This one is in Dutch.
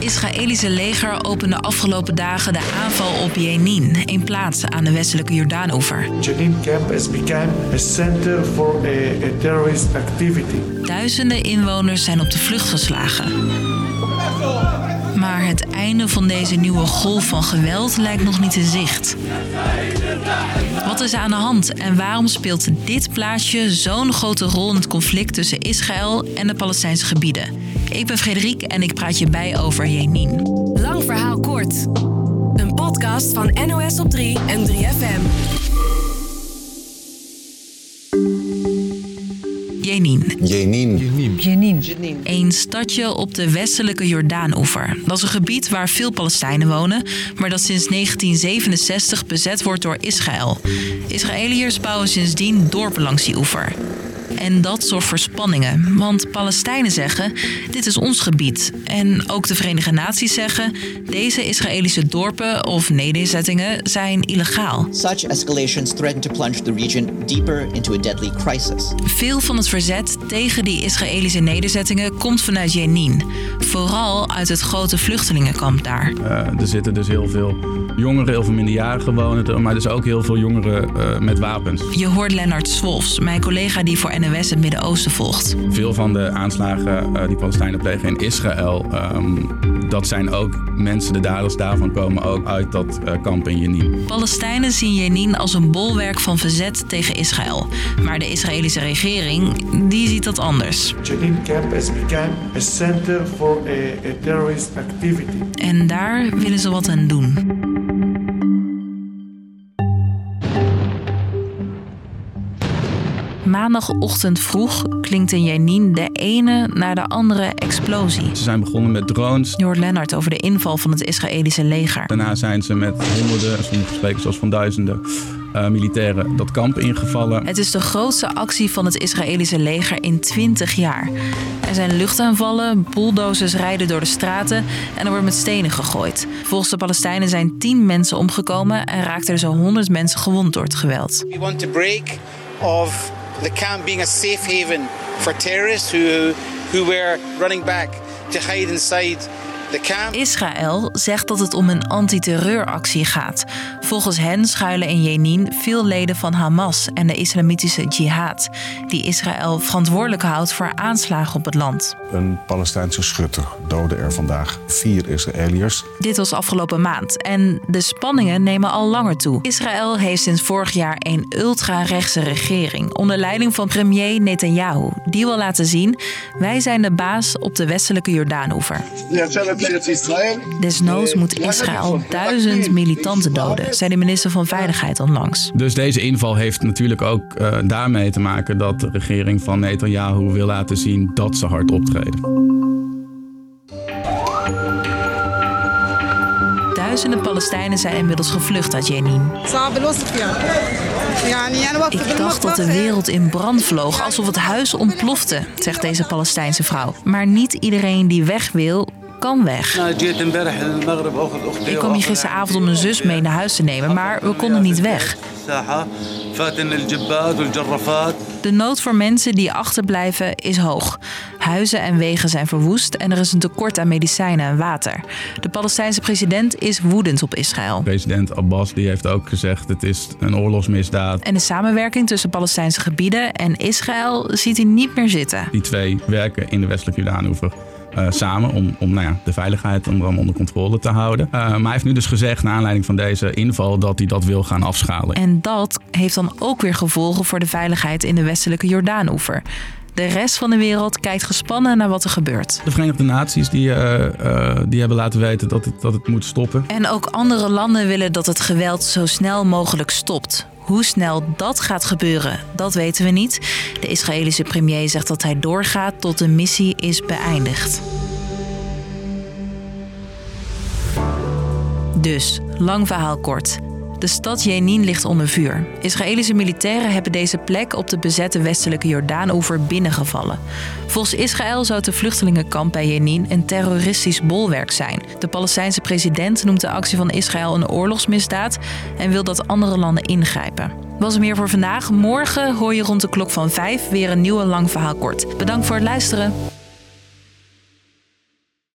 Israëlische leger opende afgelopen dagen de aanval op Jenin, een plaats aan de westelijke Jordaanoever. Jenin camp has become a center for a, a terrorist activity. Duizenden inwoners zijn op de vlucht geslagen. Het einde van deze nieuwe golf van geweld lijkt nog niet in zicht. Wat is er aan de hand en waarom speelt dit plaatsje zo'n grote rol in het conflict tussen Israël en de Palestijnse gebieden? Ik ben Frederik en ik praat je bij over Jenin. Lang verhaal kort. Een podcast van NOS op 3 en 3FM. Jenin. Jenin. Jenin. Een stadje op de westelijke Jordaanoever. Dat is een gebied waar veel Palestijnen wonen, maar dat sinds 1967 bezet wordt door Israël. Israëliërs bouwen sindsdien dorpen langs die oever. En dat zorgt voor spanningen, want Palestijnen zeggen: dit is ons gebied. En ook de Verenigde Naties zeggen: deze Israëlische dorpen of nederzettingen zijn illegaal. Such escalations threaten to plunge the region deeper into a deadly crisis. Veel van het verzet tegen die Israëlische nederzettingen komt vanuit Jenin. Vooral uit het grote vluchtelingenkamp daar. Uh, er zitten dus heel veel jongeren, heel veel minderjarigen wonen maar dus ook heel veel jongeren uh, met wapens. Je hoort Lennart Swolfs, mijn collega die voor Het Midden-Oosten volgt. Veel van de aanslagen uh, die Palestijnen plegen in Israël, um, dat zijn ook mensen, de daders daarvan komen ook uit dat uh, kamp in Jenin. Palestijnen zien Jenin als een bolwerk van verzet tegen Israël. Maar de Israëlische regering, die ziet dat anders. Jenin camp has become a center for a, a terrorist activity. En daar willen ze wat aan doen. Maandagochtend vroeg klinkt in Jenin de ene naar de andere explosie. Ze zijn begonnen met drones. Je hoort Lennart over de inval van het Israëlische leger. Daarna zijn ze met honderden, sommige spreken zelfs van duizenden, uh, militairen dat kamp ingevallen. Het is de grootste actie van het Israëlische leger in 20 jaar. Er zijn luchtaanvallen, bulldozers rijden door de straten en er wordt met stenen gegooid. Volgens de Palestijnen zijn 10 mensen omgekomen en raakten er zo'n 100 mensen gewond door het geweld. We want to break of the camp being a safe haven for terrorists who, who were running back to hide inside. Israël zegt dat het om een antiterreuractie gaat. Volgens hen schuilen in Jenin veel leden van Hamas en de islamitische jihad, die Israël verantwoordelijk houdt voor aanslagen op het land. Een Palestijnse schutter doodde er vandaag vier Israëliërs. Dit was afgelopen maand en de spanningen nemen al langer toe. Israël heeft sinds vorig jaar een ultra-rechtse regering onder leiding van premier Netanyahu. Die wil laten zien: wij zijn de baas op de westelijke Jordaanoever. Desnoods moet Israël duizend militanten doden, zei de minister van Veiligheid onlangs. Dus deze inval heeft natuurlijk ook uh, daarmee te maken dat de regering van Netanyahu wil laten zien dat ze hard optreden. Duizenden Palestijnen zijn inmiddels gevlucht uit Jenin. Ik dacht dat de wereld in brand vloog, alsof het huis ontplofte, zegt deze Palestijnse vrouw. Maar niet iedereen die weg wil, kan weg. Ik kwam hier gisteravond om mijn zus mee naar huis te nemen, maar we konden niet weg. De nood voor mensen die achterblijven is hoog. Huizen en wegen zijn verwoest en er is een tekort aan medicijnen en water. De Palestijnse president is woedend op Israël. President Abbas die heeft ook gezegd het is een oorlogsmisdaad. En de samenwerking tussen Palestijnse gebieden en Israël ziet hij niet meer zitten. Die twee werken in de westelijke Jordaanoever. Uh, samen om, om nou ja, de veiligheid onder, onder controle te houden. Uh, maar hij heeft nu dus gezegd, naar aanleiding van deze inval, dat hij dat wil gaan afschalen. En dat heeft dan ook weer gevolgen voor de veiligheid in de westelijke Jordaanoever. De rest van de wereld kijkt gespannen naar wat er gebeurt. De Verenigde Naties die, uh, uh, die hebben laten weten dat het, dat het moet stoppen. En ook andere landen willen dat het geweld zo snel mogelijk stopt. Hoe snel dat gaat gebeuren, dat weten we niet. De Israëlische premier zegt dat hij doorgaat tot de missie is beëindigd. Dus, lang verhaal kort. De stad Jenin ligt onder vuur. Israëlische militairen hebben deze plek op de bezette westelijke Jordaanoever binnengevallen. Volgens Israël zou het vluchtelingenkamp bij Jenin een terroristisch bolwerk zijn. De Palestijnse president noemt de actie van Israël een oorlogsmisdaad en wil dat andere landen ingrijpen. Was er meer voor vandaag. Morgen hoor je rond de klok van 5 weer een nieuwe lang verhaal kort. Bedankt voor het luisteren.